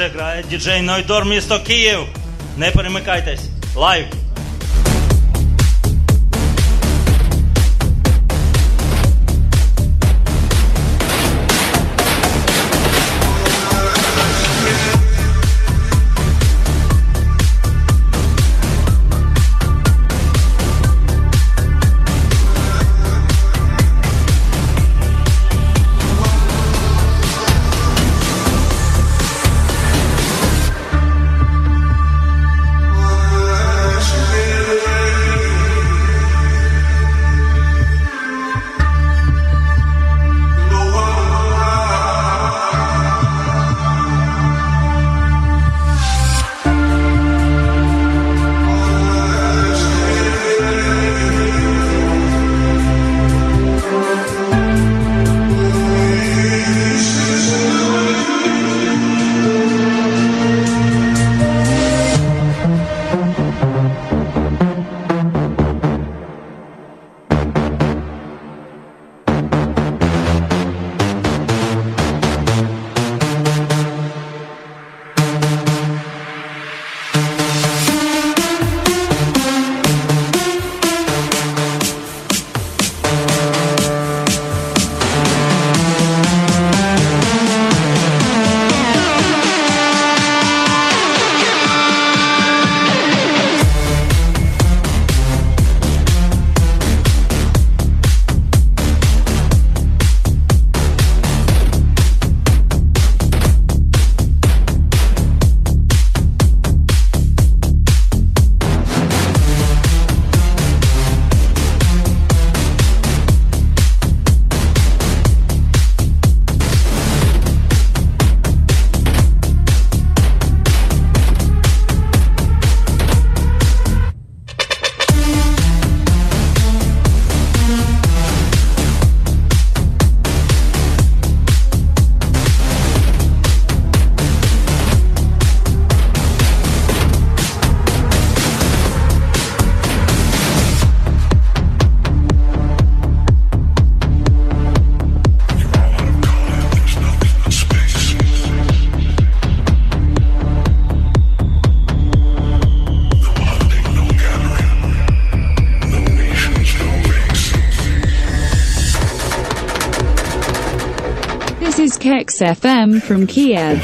вас грає діджей Нойдор, місто Київ. Не перемикайтесь. Live. FM from Kiev.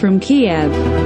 From Kiev.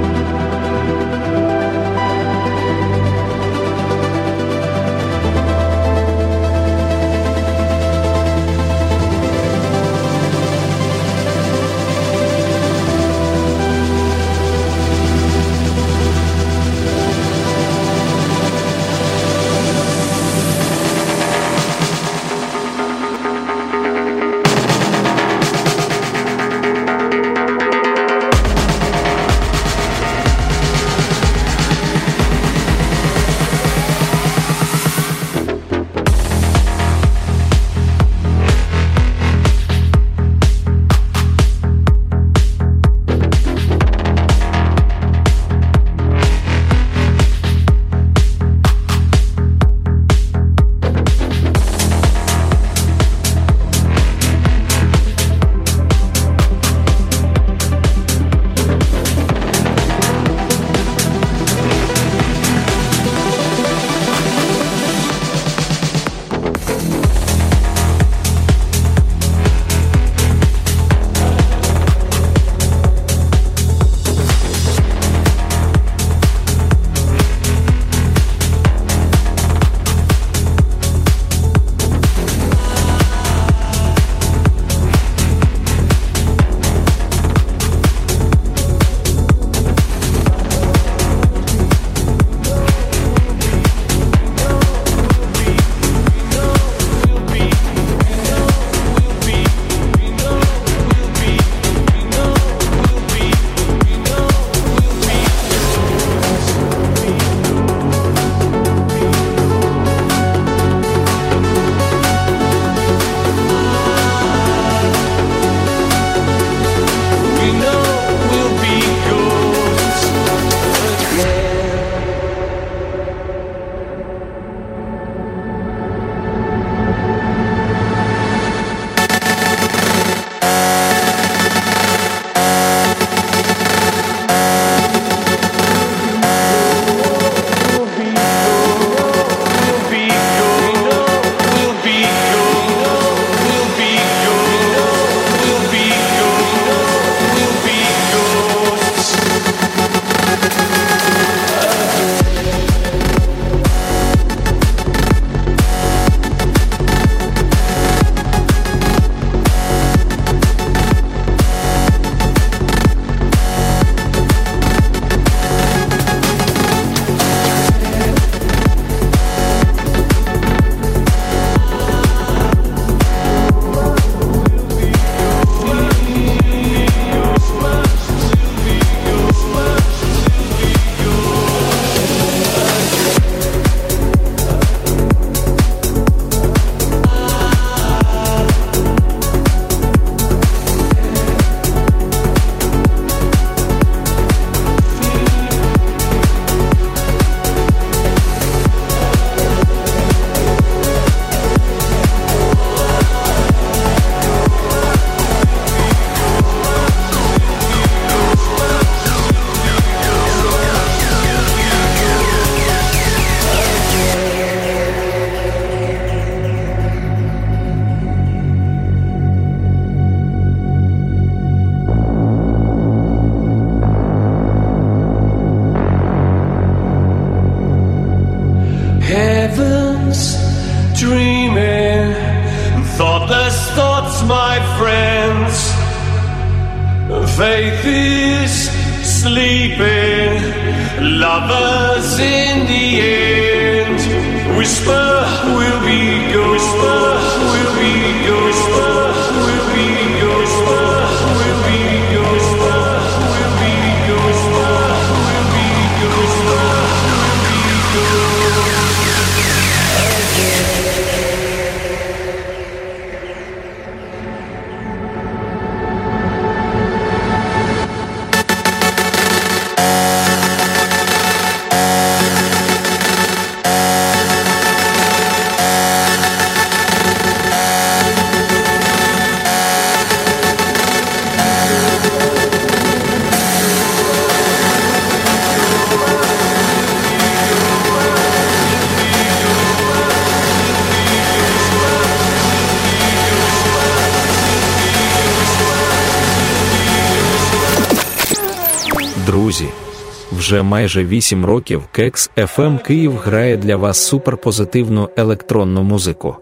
Майже 8 років Кекс FM Київ грає для вас суперпозитивну електронну музику.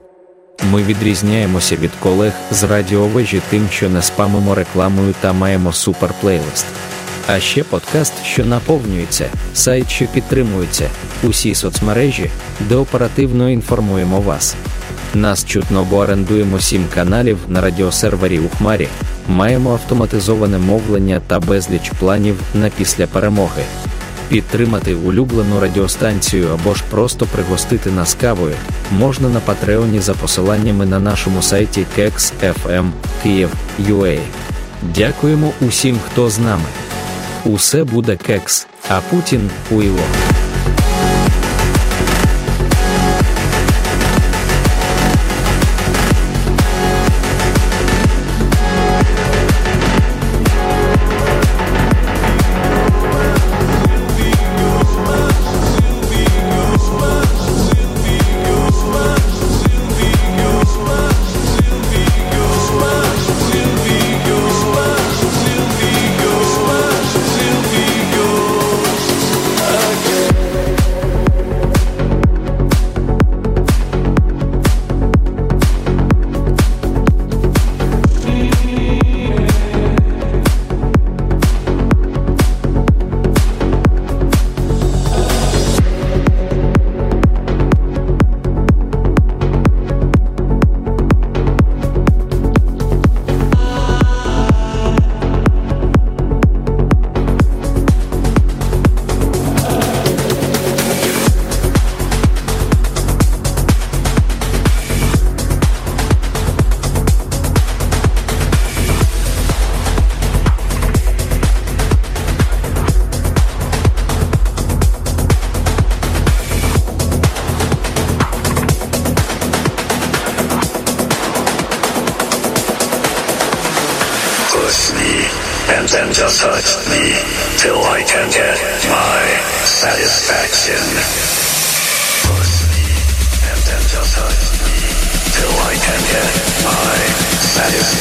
Ми відрізняємося від колег з радіовежі тим, що не спамимо рекламою та маємо суперплейлист. А ще подкаст, що наповнюється, сайт, що підтримується, усі соцмережі, де оперативно інформуємо вас. Нас чутно, бо орендуємо сім каналів на радіосервері у Хмарі, маємо автоматизоване мовлення та безліч планів на після перемоги. Підтримати улюблену радіостанцію або ж просто пригостити нас кавою можна на Патреоні за посиланнями на нашому сайті KEX.FM Київ.UA. Дякуємо усім, хто з нами. Усе буде кекс, а Путін уйло.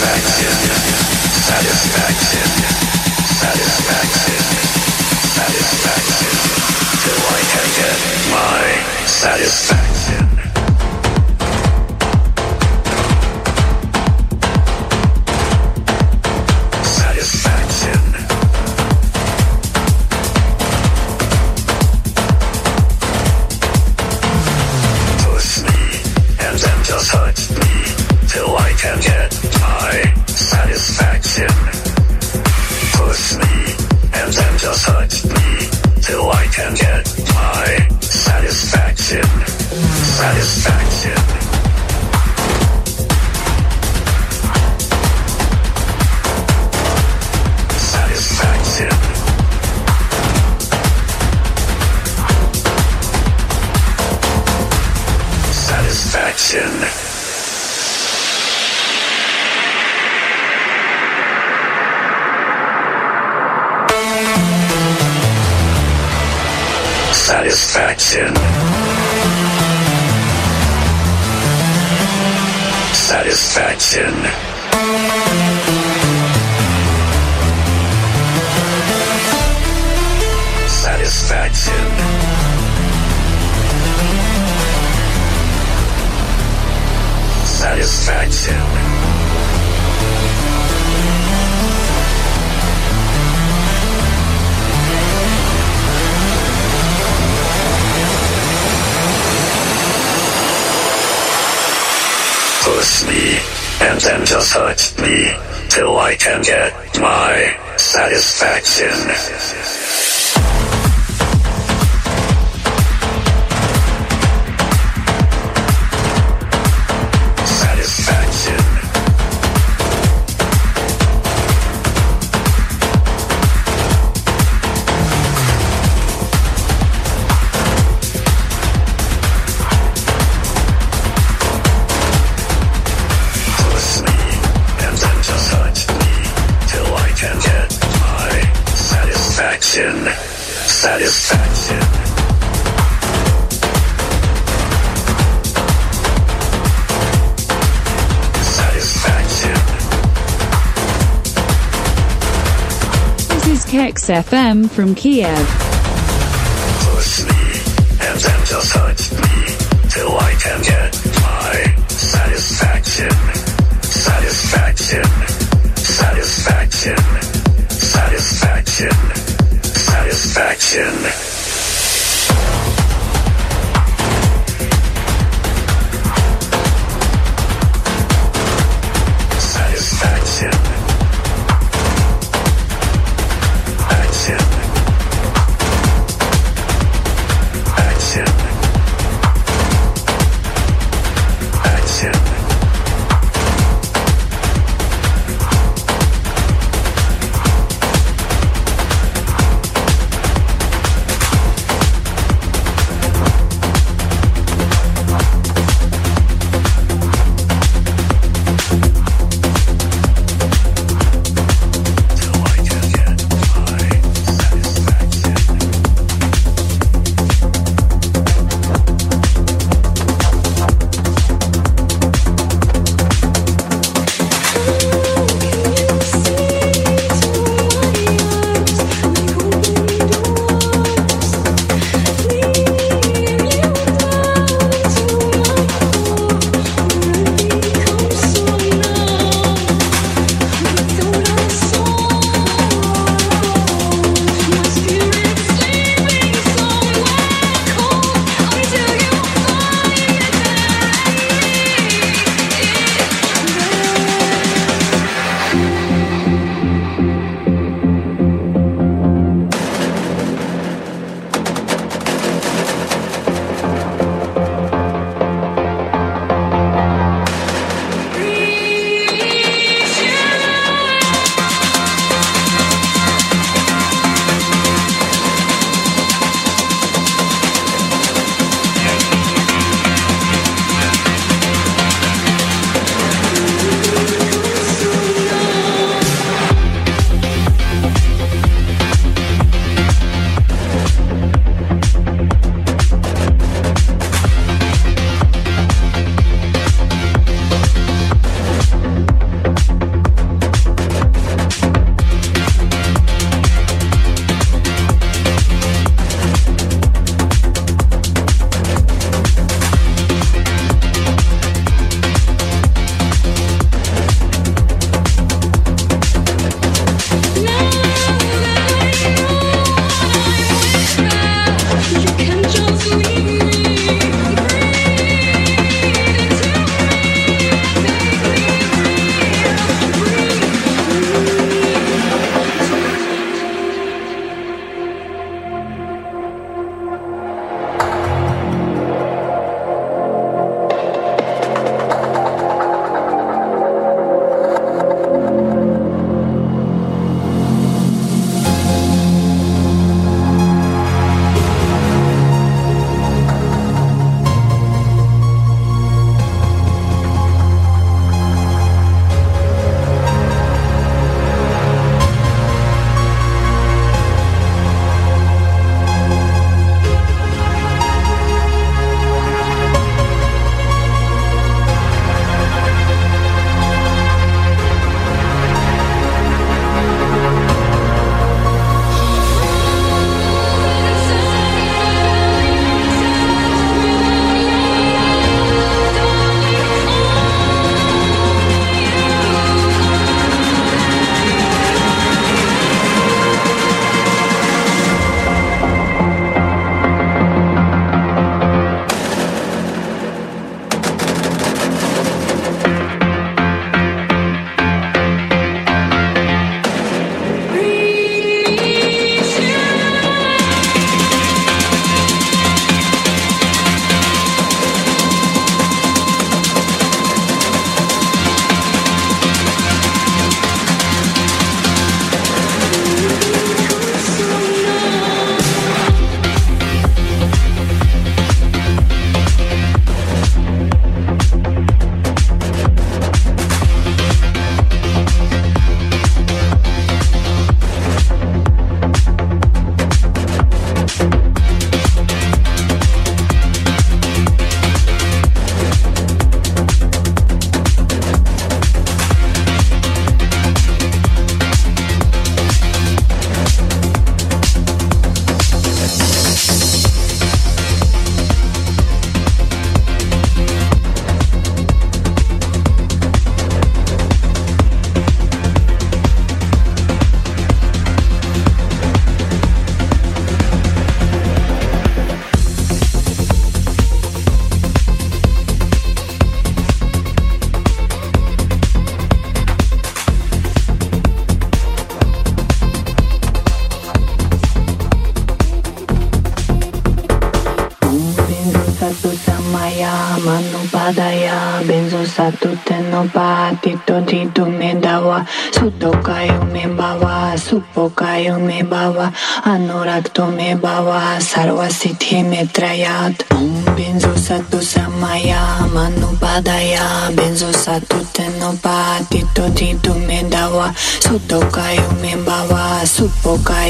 Satisfaction. Satisfaction. Satisfaction. Satisfaction. Till I can get my satisfaction. Satisfaction. Satisfaction. This is Kex FM from Kiev. Push me and then just hurt me till I can get my. Satisfaction. Satisfaction. Satisfaction. Satisfaction. Satisfaction.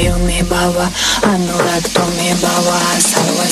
Ayumi Baba, Anurag Tomi Baba, Sarva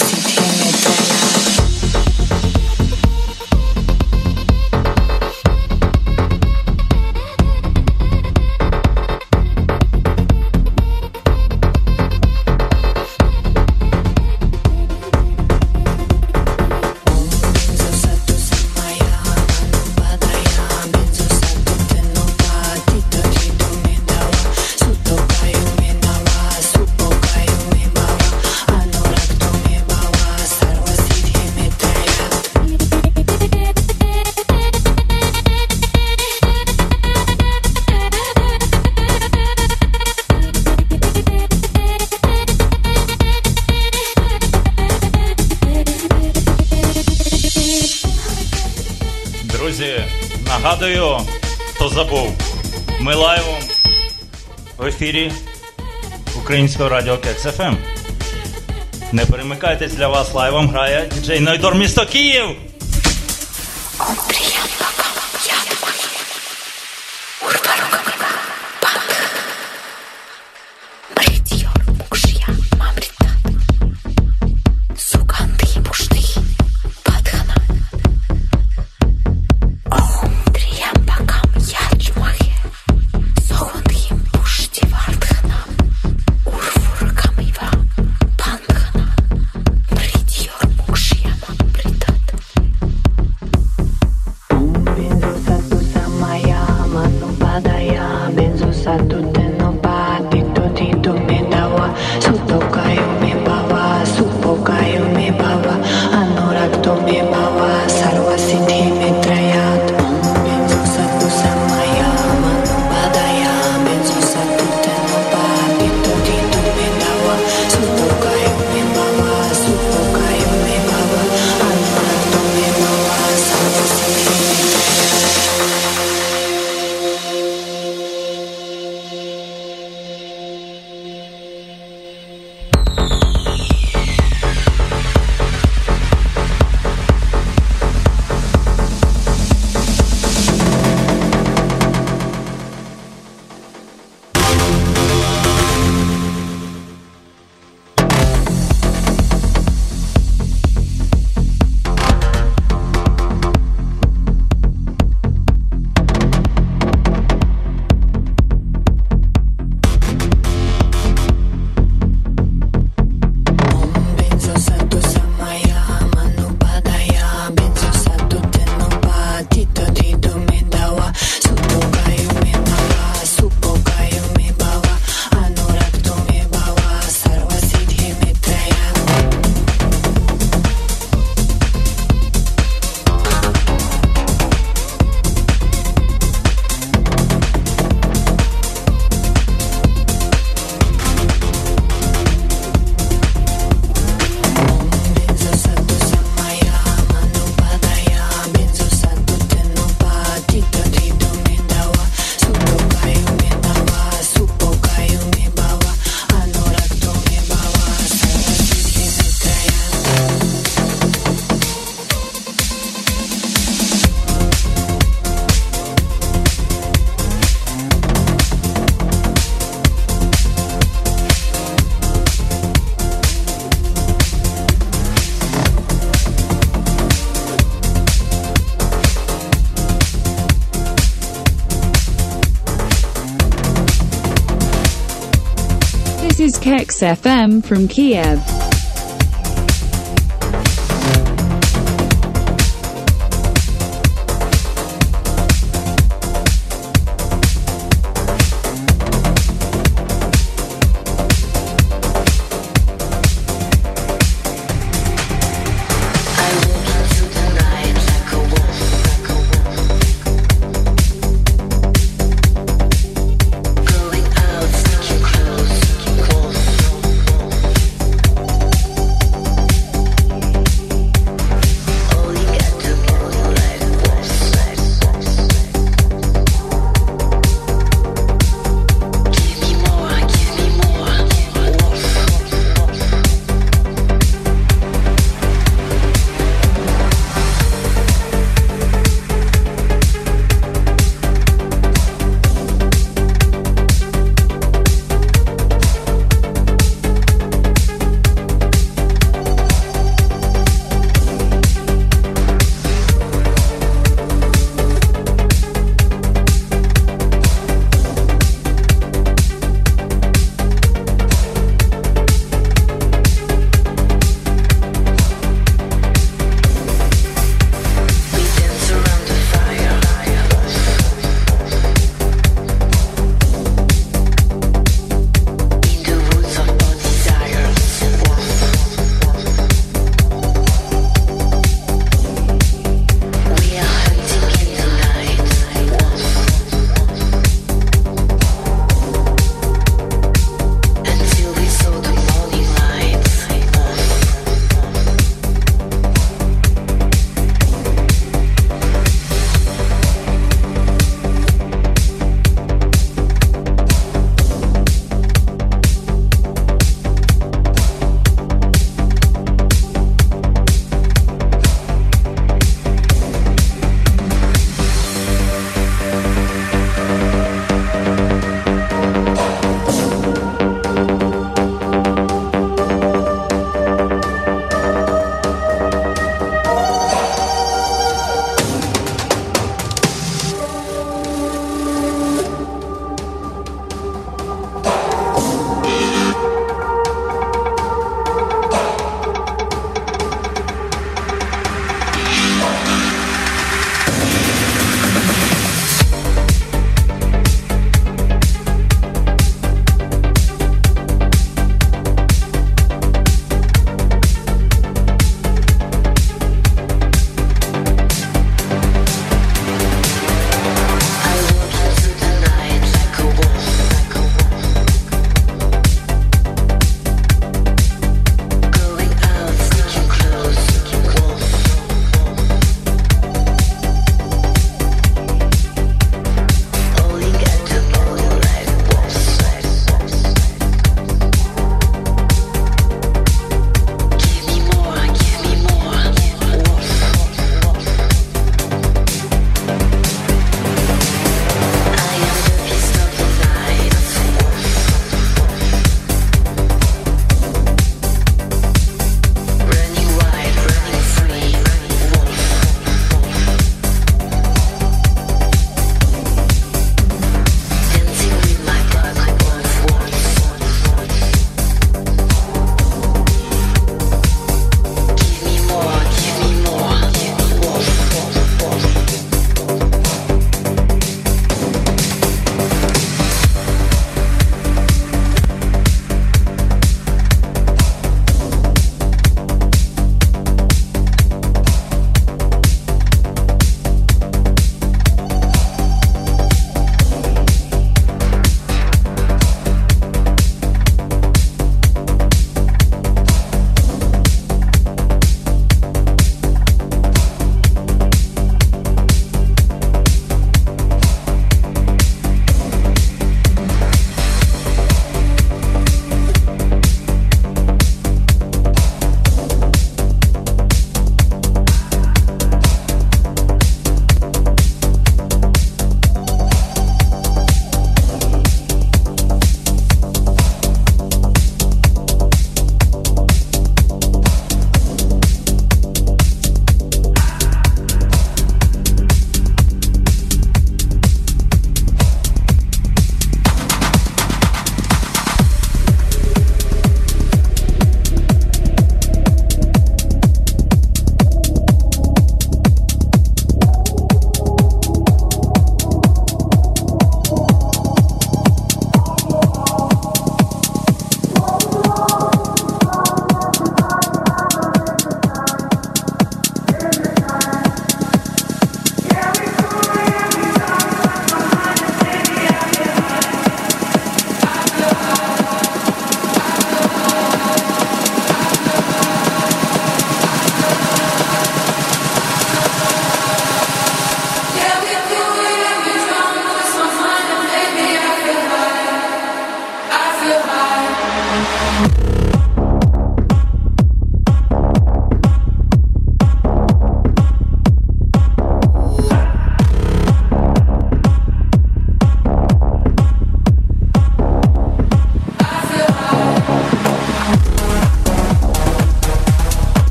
друзі, нагадую, хто забув. Ми live 'ом в ефірі Українського радіо Кекс «Кекс.ФМ». Ем. Не перемикайтесь для вас live 'ом грає діджей Нойдор місто Київ. FM from Kiev.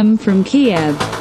From Kiev.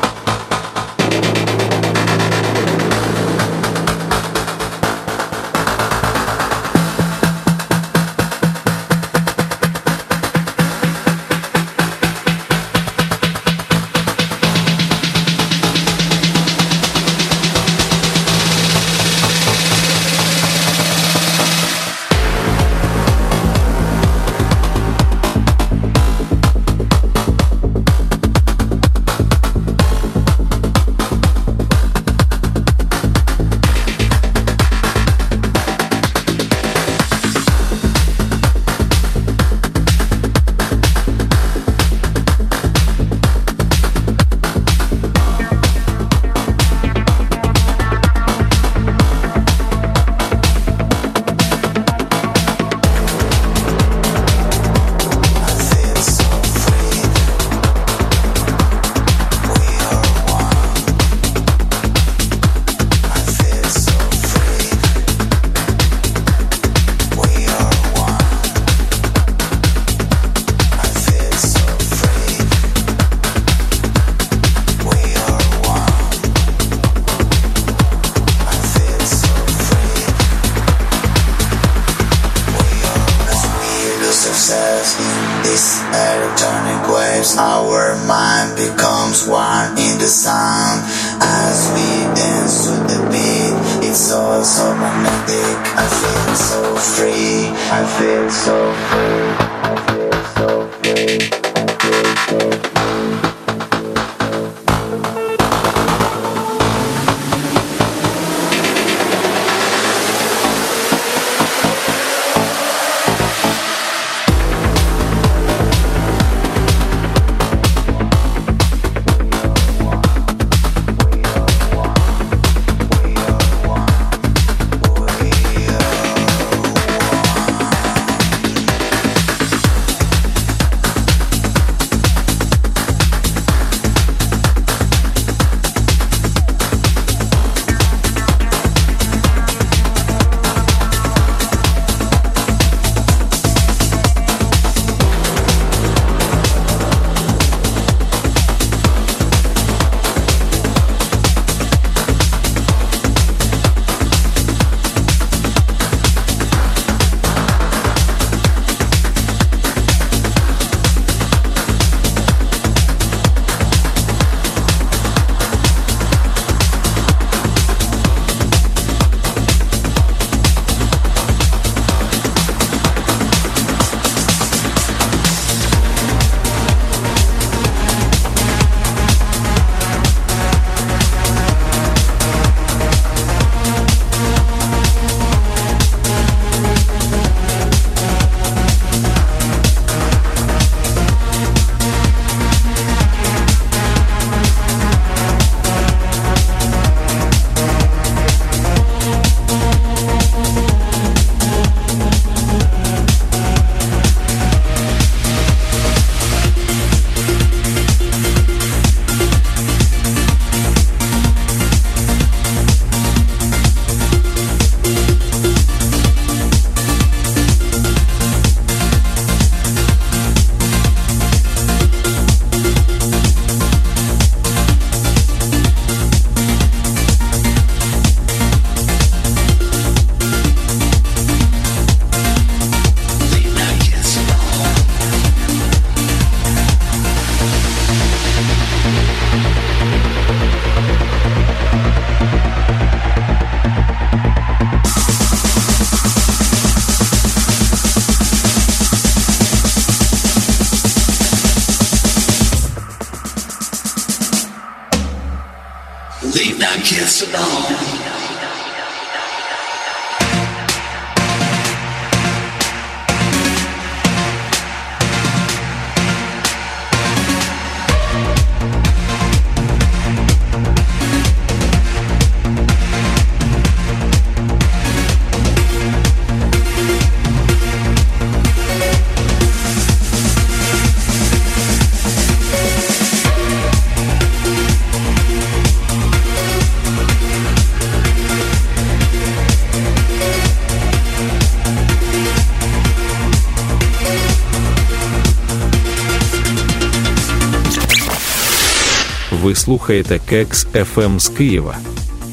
Слухаєте Кекс FM з Києва.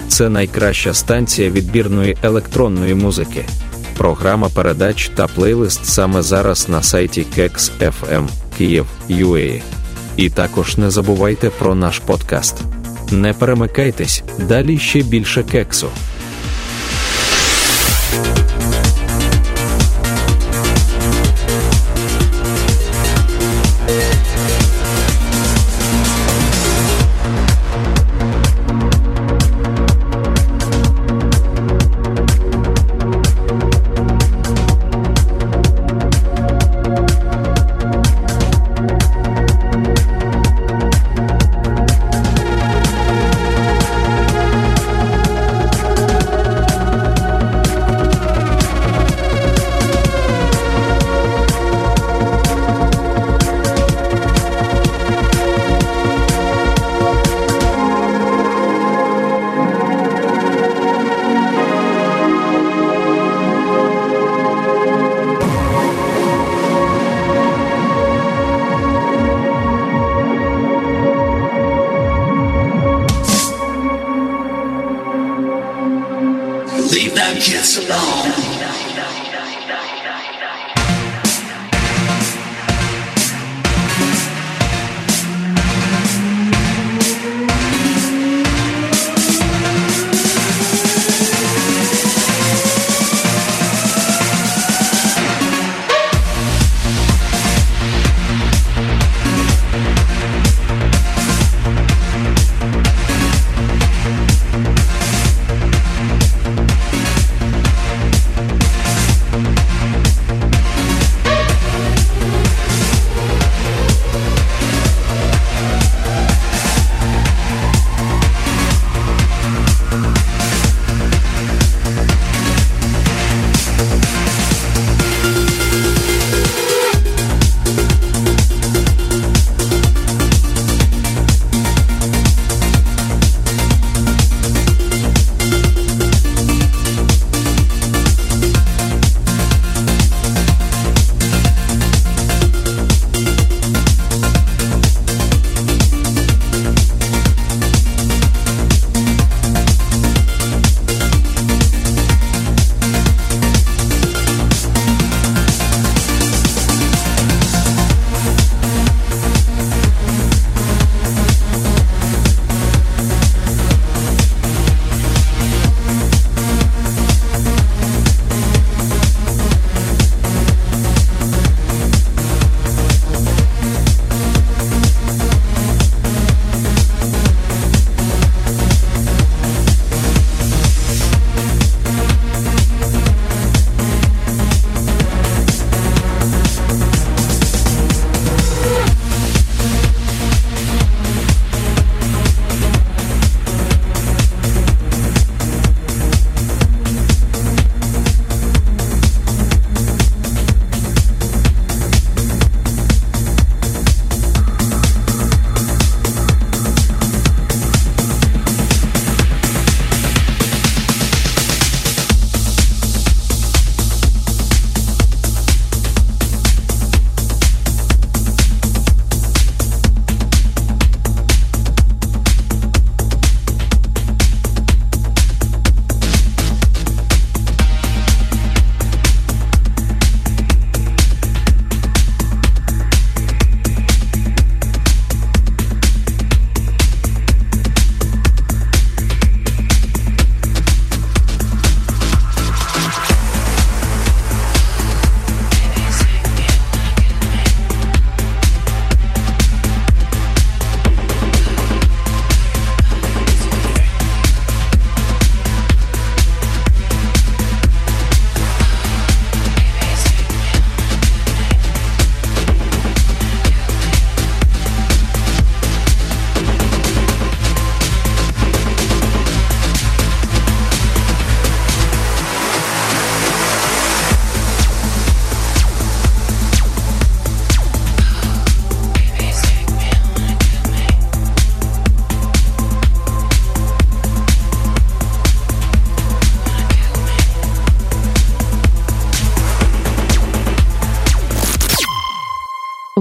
Це найкраща станція відбірної електронної музики. Програма передач та плейлист саме зараз на сайті Кекс FM Київ UA. І також не забувайте про наш подкаст. Не перемикайтесь, далі ще більше кексу.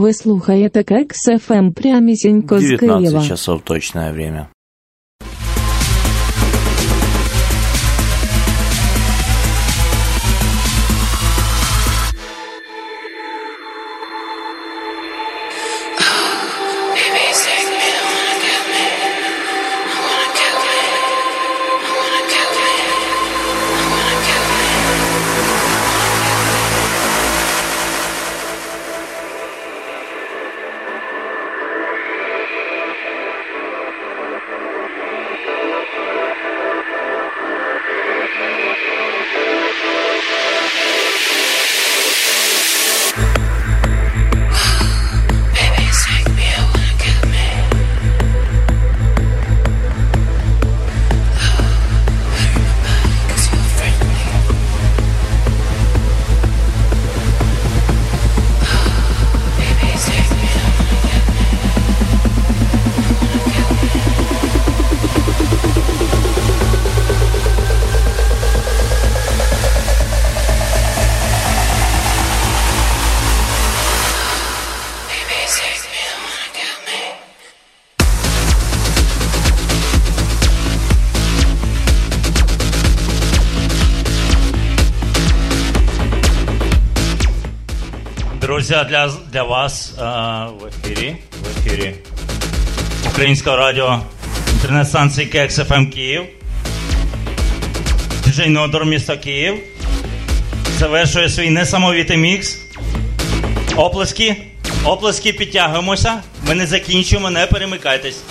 Ви слухаєте Кекс ФМ прямісінько з 19 Києва. часов точное время. Для, для вас е, в ефірі, в ефірі Українського радіо інтернет-станції КЕКС-ФМ Київ. Діджей Нойдор міста Київ. Завершує свій несамовітий мікс. Оплески. Оплески підтягуємося. Ми не закінчуємо, не перемикайтесь.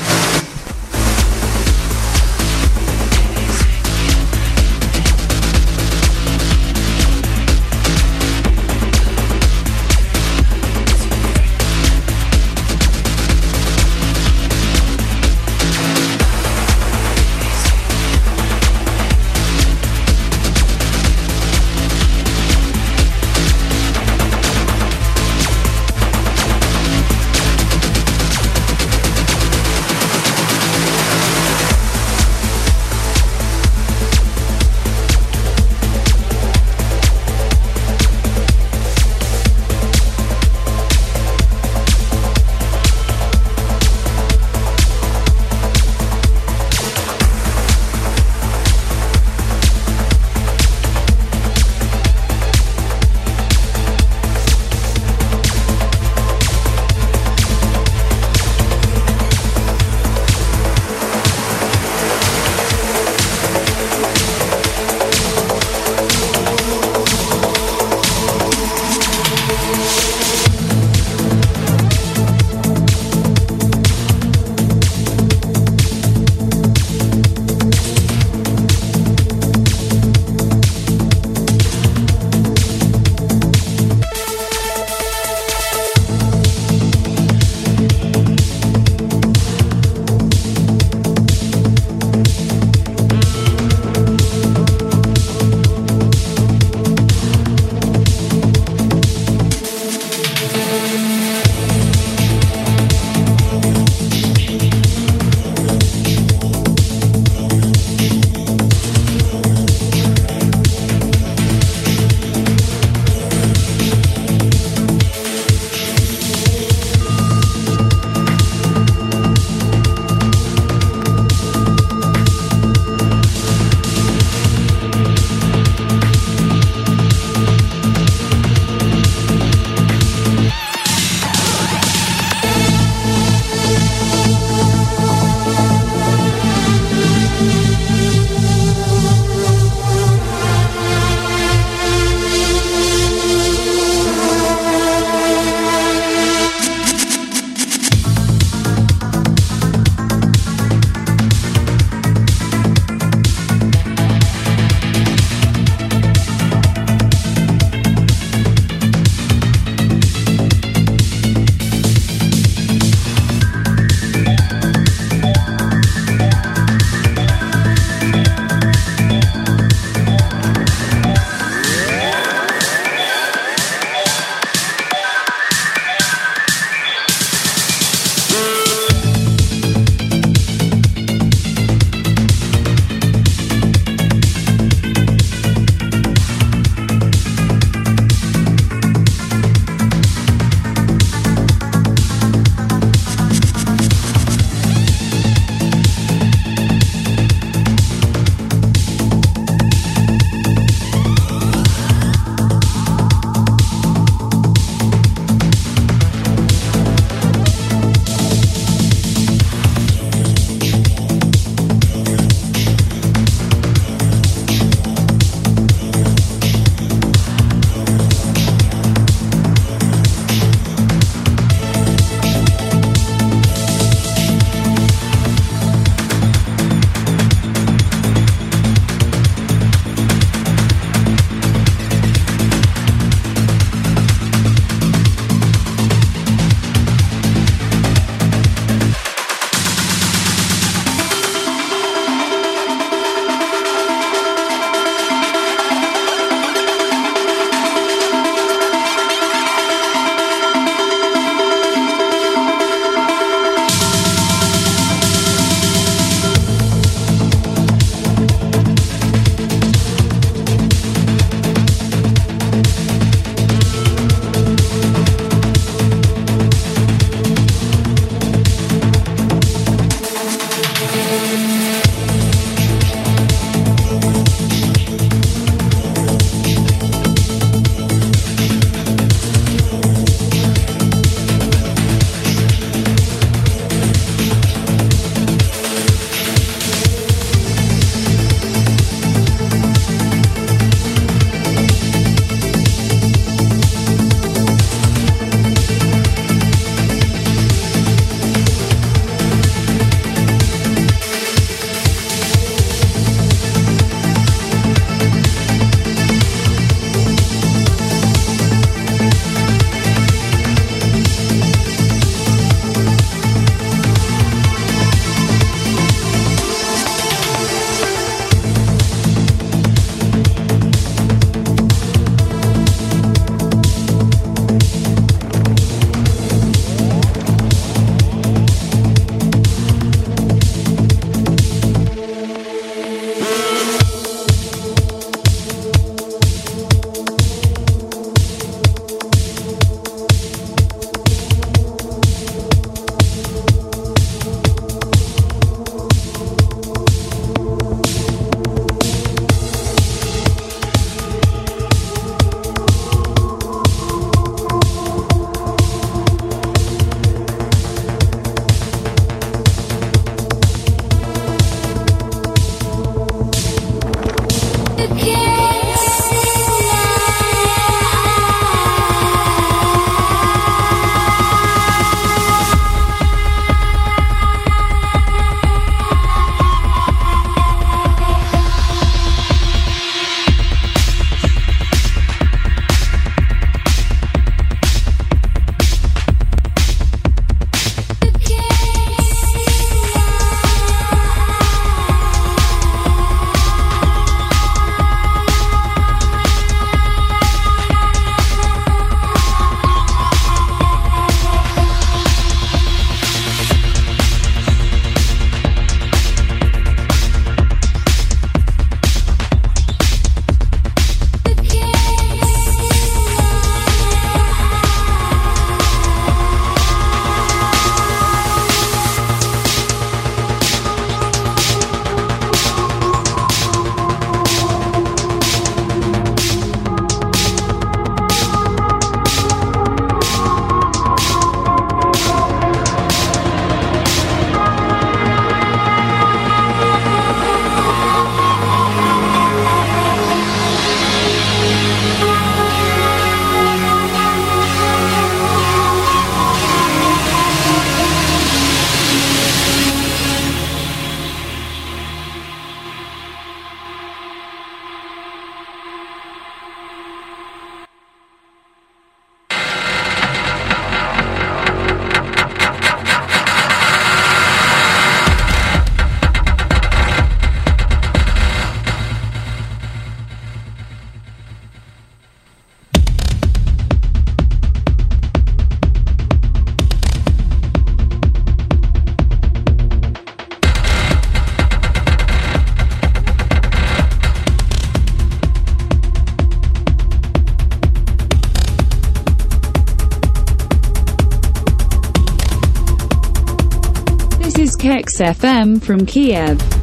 FM from Kiev.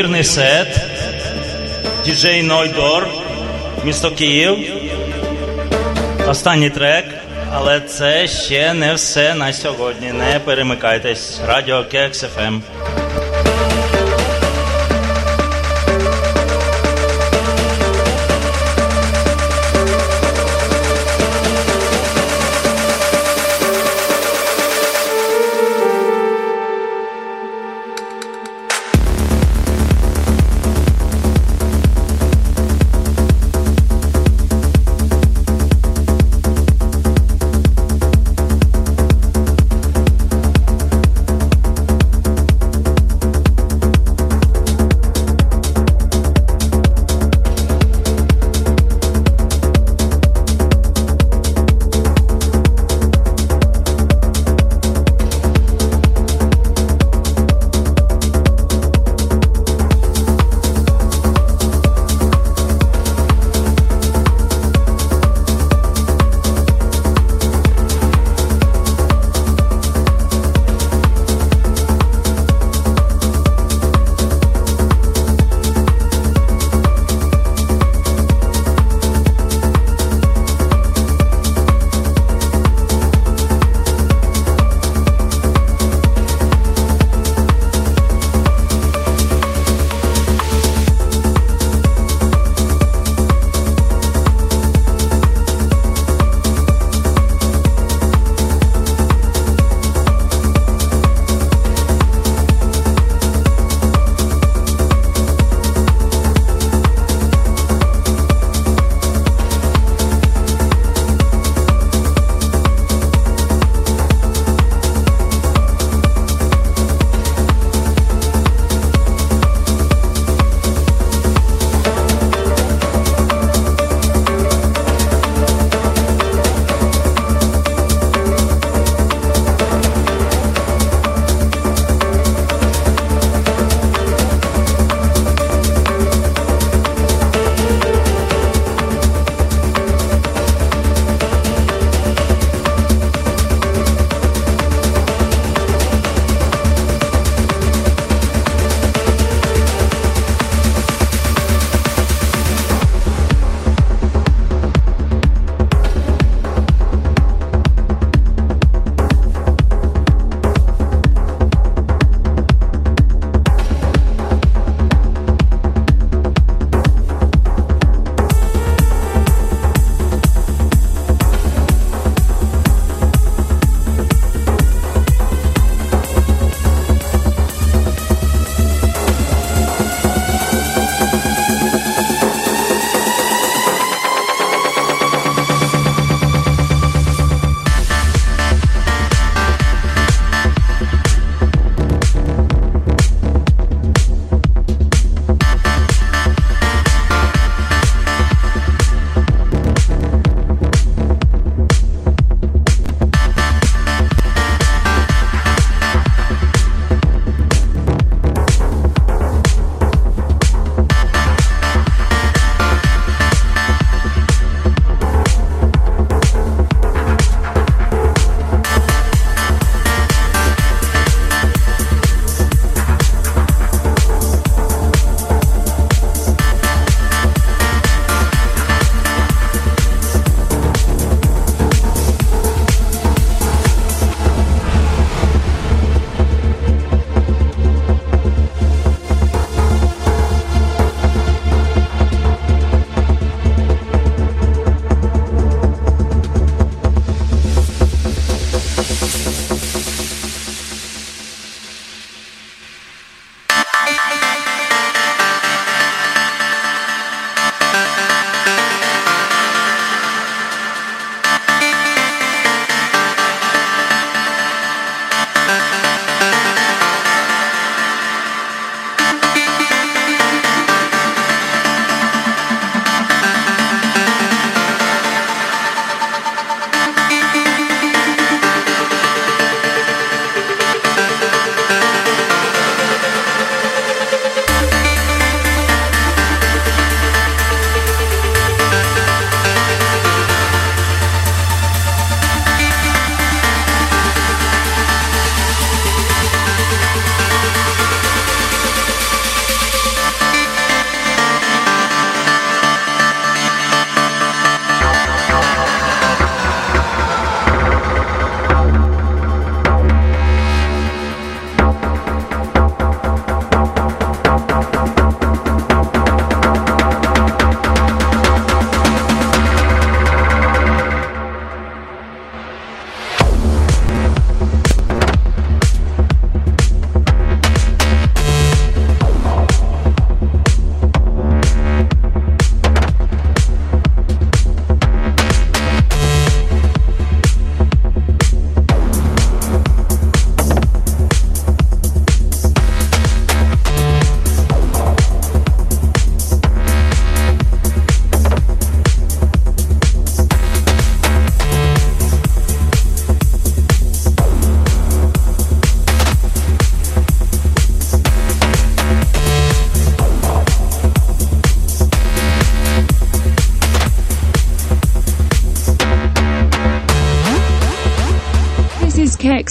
Неймовірний сет. Діджей Нойдор, місто Київ. Останній трек, але це ще не все на сьогодні. Не перемикайтесь. Радіо Кекс ФМ.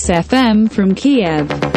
KXFM from Kiev.